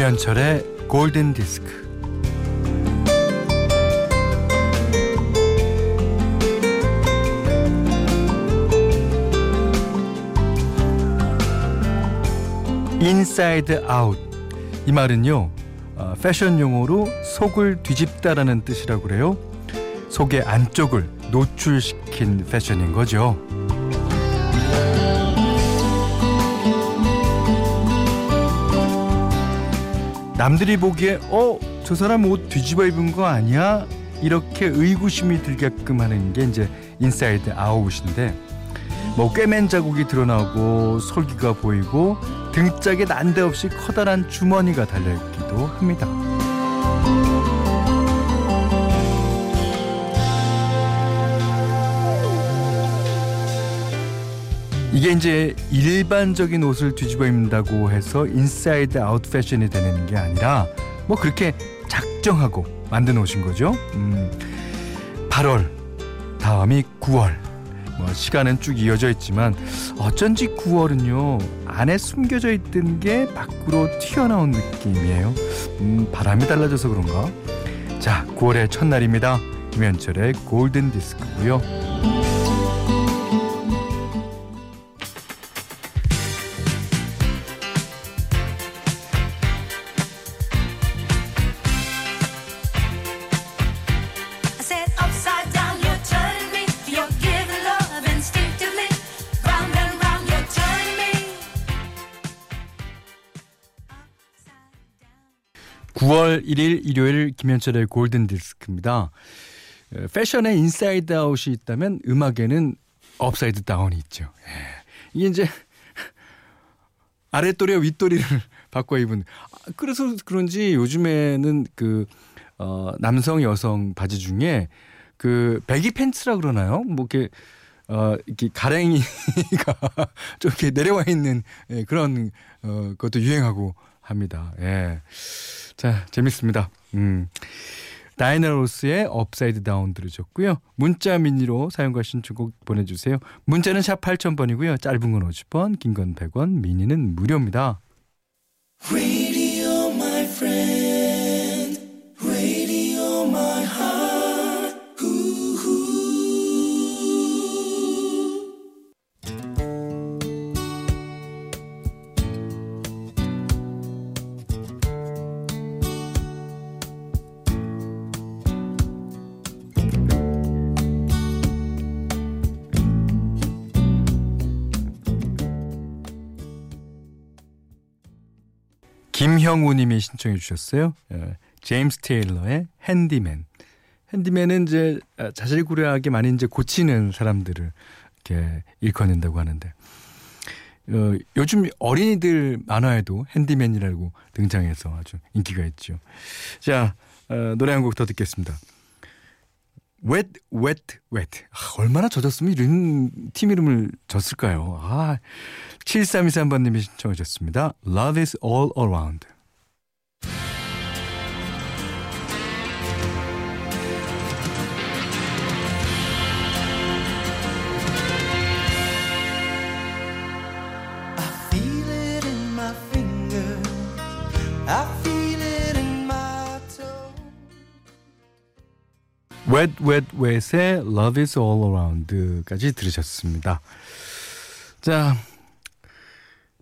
김현철의 골든 디스크. Inside out. 이 말은요. 어, 패션 용어로 속을 뒤집다라는 뜻이라고 그래요. 속의 안쪽을 노출시킨 패션인 거죠. 남들이 보기에 어, 저 사람 옷 뒤집어 입은 거 아니야? 이렇게 의구심이 들게끔 하는 게 이제 inside out인데 뭐 꿰맨 자국이 드러나고 솔기가 보이고 등짝에 난데없이 커다란 주머니가 달려있기도 합니다. 이게 이제 일반적인 옷을 뒤집어 입는다고 해서 inside out 패션이 되는 게 아니라 뭐 그렇게 작정하고 만든 옷인 거죠. 음, 8월 다음이 9월 뭐 시간은 쭉 이어져 있지만 어쩐지 9월은요 안에 숨겨져 있던 게 밖으로 튀어나온 느낌이에요. 음, 바람이 달라져서 그런가? 자, 9월의 첫날입니다. 김현철의 골든 디스크고요. 9월 1일 일요일 김현철의 골든 디스크입니다. 어, 패션에 inside out이 있다면 음악에는 upside down이 있죠. 예. 이게 이제 아랫도리와 윗도리를 바꿔 입은 아, 그래서 그런지 요즘에는 그 어, 남성 여성 바지 중에 그 baggy pants라 그러나요? 뭐 이렇게 어 이렇게 가랭이가 좀 이렇게 내려와 있는 예, 그런 어 것도 유행하고 합니다. 예. 자, 재밌습니다. 음. 다이애나 로스의 Upside Down 들으셨고요. 문자 미니로 사연과 신청곡 보내주세요. 문자는 샵 8000번이고요. 짧은 건 50원, 긴 건 100원, 미니는 무료입니다. 김형우 님이 신청해 주셨어요. 예, 제임스 테일러의 핸디맨. 핸디맨은 이제 아, 자질구레하게 많이 이제 고치는 사람들을 이렇게 일컫는다고 하는데 어, 요즘 어린이들 만화에도 핸디맨이라고 등장해서 아주 인기가 있죠. 자, 어, 노래 한 곡 더 듣겠습니다. Wet, wet. 아, 얼마나 젖었으면 이런 팀 이름을 졌을까요? 아, 7323번님이 신청하셨습니다. Love is all around. Wet, wet, wet의 Love is all around까지 들으셨습니다. 자,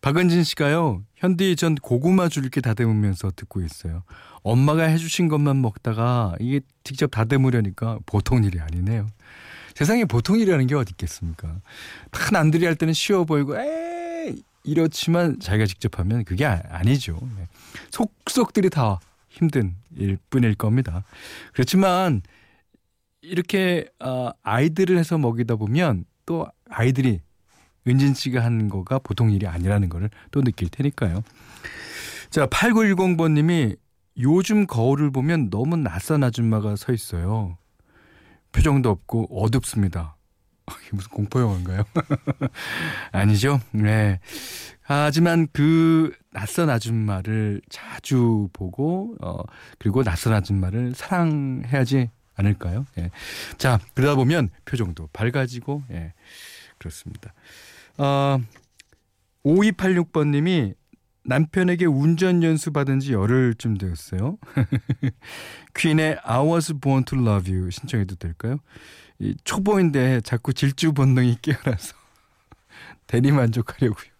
박은진 씨가요, 현디 전 고구마 줄게 다듬으면서 듣고 있어요. 엄마가 해주신 것만 먹다가 이게 직접 다듬으려니까 보통 일이 아니네요. 세상에 보통 일이라는 게 어디 있겠습니까? 다 남들이 할 때는 쉬워 보이고, 에 이렇지만 자기가 직접 하면 그게 아, 아니죠. 네. 속속들이 다 힘든 일 뿐일 겁니다. 그렇지만 이렇게 어, 아이들을 해서 먹이다 보면 또 아이들이 은진 씨가 한 거가 보통 일이 아니라는 거를 또 느낄 테니까요. 자, 8910번 님이 요즘 거울을 보면 너무 낯선 아줌마가 서 있어요. 표정도 없고 어둡습니다. 이게 무슨 공포 영화인가요? 아니죠. 네. 하지만 그 낯선 아줌마를 자주 보고 어 그리고 낯선 아줌마를 사랑해야지 않을까요? 예. 자, 그러다 보면 표정도 밝아지고 예. 그렇습니다. 어 5286번 님이 남편에게 운전 연수 받은 지 열흘쯤 되었어요. 퀸의 I was born to love you 신청해도 될까요? 이 초보인데 자꾸 질주 본능이 깨어나서 대리 만족하려고요.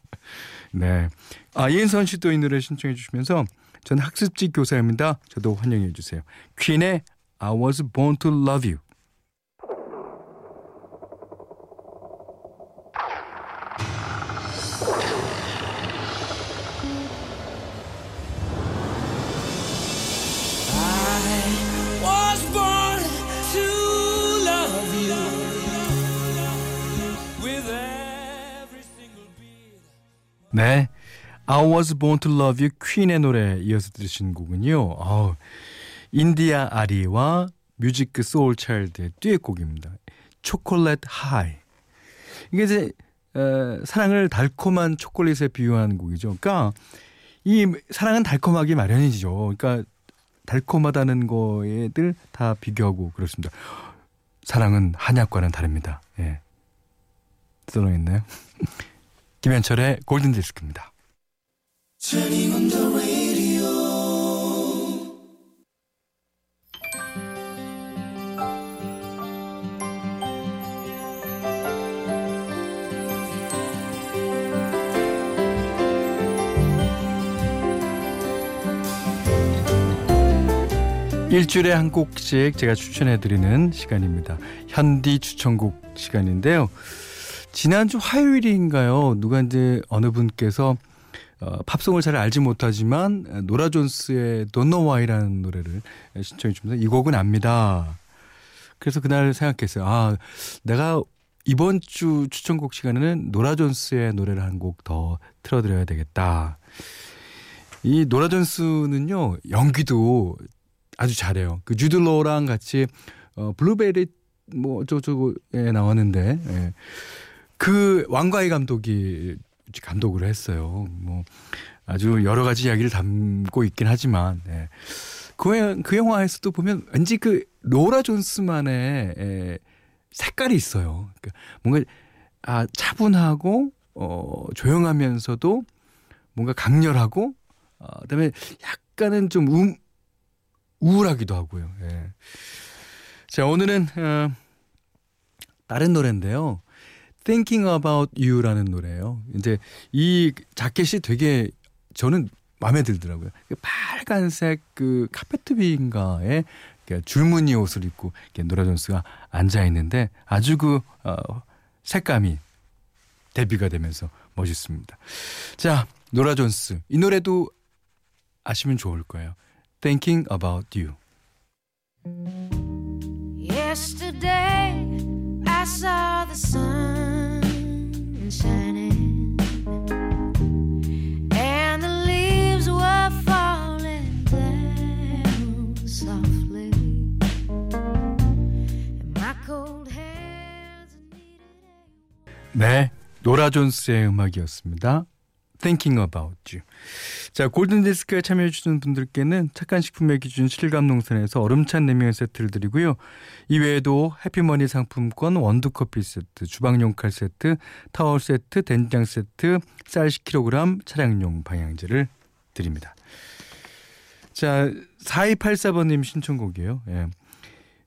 네. 아, 이은선 씨도 이 노래 신청해 주시면서 전 학습지 교사입니다. 저도 환영해 주세요. 퀸의 I was born to love you. was born to love you with every single beat. 네. I was born to love you 퀸의 노래 이어서 들으신 곡은요. 아우, 인디아 아리와 뮤직 소울 차일드의 듀엣곡입니다. Chocolate High. 이게 이제 어, 사랑을 달콤한 초콜릿에 비유한 곡이죠. 그러니까 이 사랑은 달콤하기 마련이죠. 그러니까 달콤하다는 거에 들 다 비교하고 그렇습니다. 사랑은 한약과는 다릅니다. 예. 써놓있나요? 김현철의 골든 디스크입니다. 일주일에 한 곡씩 제가 추천해드리는 시간입니다. 현디 추천곡 시간인데요. 지난주 화요일인가요? 누가 이제 어느 분께서 어, 팝송을 잘 알지 못하지만 노라 존스의 Don't Know Why라는 노래를 신청해 주면서 이 곡은 압니다. 그래서 그날 생각했어요. 아, 내가 이번 주 추천곡 시간에는 노라 존스의 노래를 한 곡 더 틀어드려야 되겠다. 이 노라 존스는요 연기도 아주 잘해요. 그 주들로랑 같이 어 블루베리 뭐 저저에 나왔는데 예. 그 왕가희 감독이 감독을 했어요. 뭐 아주 여러 가지 이야기를 담고 있긴 하지만 예. 그, 영- 그 영화에서도 보면 왠지 그 로라 존스만의 예, 색깔이 있어요. 그러니까 뭔가 아 차분하고 어 조용하면서도 뭔가 강렬하고 어, 그다음에 약간은 좀 음, 우울하기도 하고요. 예. 자 오늘은 어, 다른 노래인데요. Thinking About You라는 노래예요. 이제 이 자켓이 되게 저는 마음에 들더라고요. 그 빨간색 그 카페트 비인가에 그 줄무늬 옷을 입고 노라 존스가 앉아 있는데 아주 그 어, 색감이 데뷔가 되면서 멋있습니다. 자 노라 존스 이 노래도 아시면 좋을 거예요. Thinking About You. Yesterday I saw the sun shining and the leaves were falling down softly and my cold hands needed 네, 노라 존스의 음악이었습니다. Thinking About You. 자, 골든 디스크에 참여해 주시는 분들께는 착한 식품의 기준 실감 농산에서 얼음찬 냉면 세트를 드리고요. 이외에도 해피머니 상품권, 원두 커피 세트, 주방용 칼 세트, 타월 세트, 된장 세트, 쌀 10kg, 차량용 방향제를 드립니다. 자, 4284번님 신청곡이에요. 예.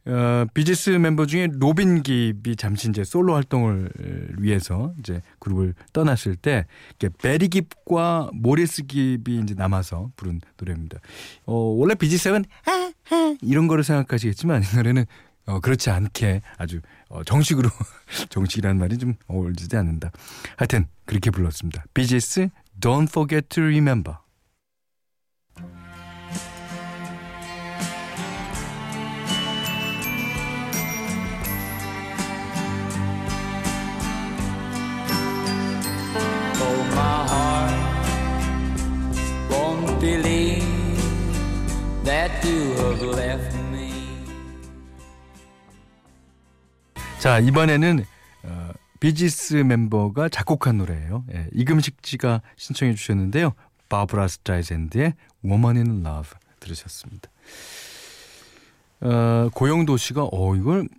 어, 비지스 멤버 중에 로빈 깁이 잠시 이제 솔로 활동을 위해서 이제 그룹을 떠났을 때 이렇게 베리 깁과 모리스 깁이 이제 남아서 부른 노래입니다. 어, 원래 비지스는 아, 아, 이런 거를 생각하시겠지만 이 노래는 어, 그렇지 않게 아주 어, 정식으로 정식이라는 말이 좀 어울리지 않는다. 하여튼 그렇게 불렀습니다. 비지스 Don't Forget to Remember. 자 이번에는 어, 비지스 멤버가 작곡한 노래예요. 예, 이금식 씨가 신청해 주셨는데요. 바브라 스트라이샌드의 Woman in Love 들으셨습니다. 어, 고영도 씨가 어 이걸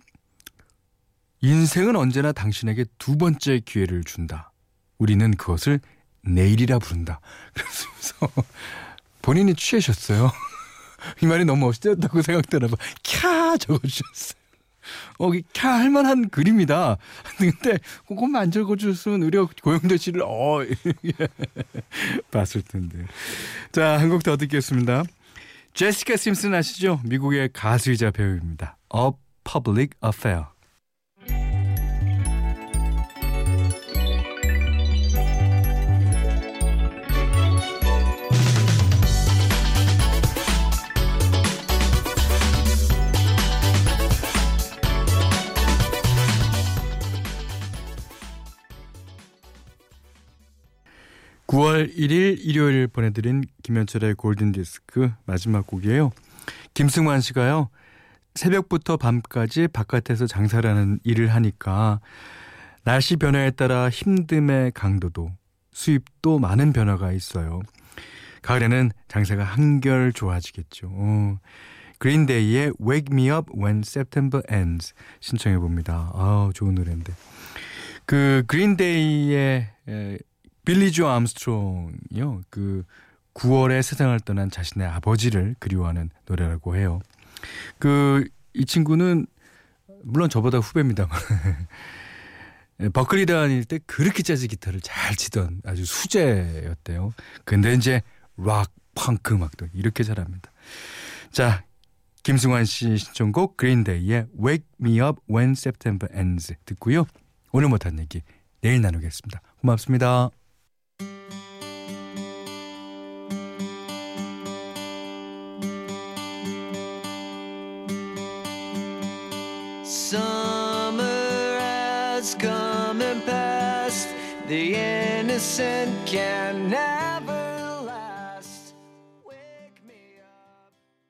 인생은 언제나 당신에게 두 번째 기회를 준다. 우리는 그것을 내일이라 부른다. 그러면서 본인이 취하셨어요. 이 말이 너무 멋있었다고 생각되나 봐. 캬 적어주셨어요. 어, 캬 할만한 글입니다. 근데 그것만 안 적어주셨으면 우리가 고영대 씨를 어 봤을 텐데. 자, 한 곡 더 듣겠습니다. 제시카 심슨 아시죠? 미국의 가수이자 배우입니다. A Public Affair. (9월 1일) 일요일 보내드린 김현철의 골든디스크 마지막 곡이에요 김승환 씨가요 새벽부터 밤까지 바깥에서 장사를 하는 일을 하니까 날씨 변화에 따라 힘듦의 강도도 수입도 많은 변화가 있어요. 가을에는 장사가 한결 좋아지겠죠. 어. 그린데이의 Wake Me Up When September Ends 신청해 봅니다. 아, 좋은 노래인데. 그 그린데이의 에, 빌리 조 암스트롱이요. 그 9월에 세상을 떠난 자신의 아버지를 그리워하는 노래라고 해요. 그 이 친구는 물론 저보다 후배입니다만 버클리 다닐 때 그렇게 재즈 기타를 잘 치던 아주 수재였대요. 근데 이제 락, 펑크 음악도 이렇게 잘합니다. 자, 김승환 씨 신청곡 그린데이의 Wake Me Up When September Ends 듣고요. 오늘 못한 얘기 내일 나누겠습니다. 고맙습니다. person can now.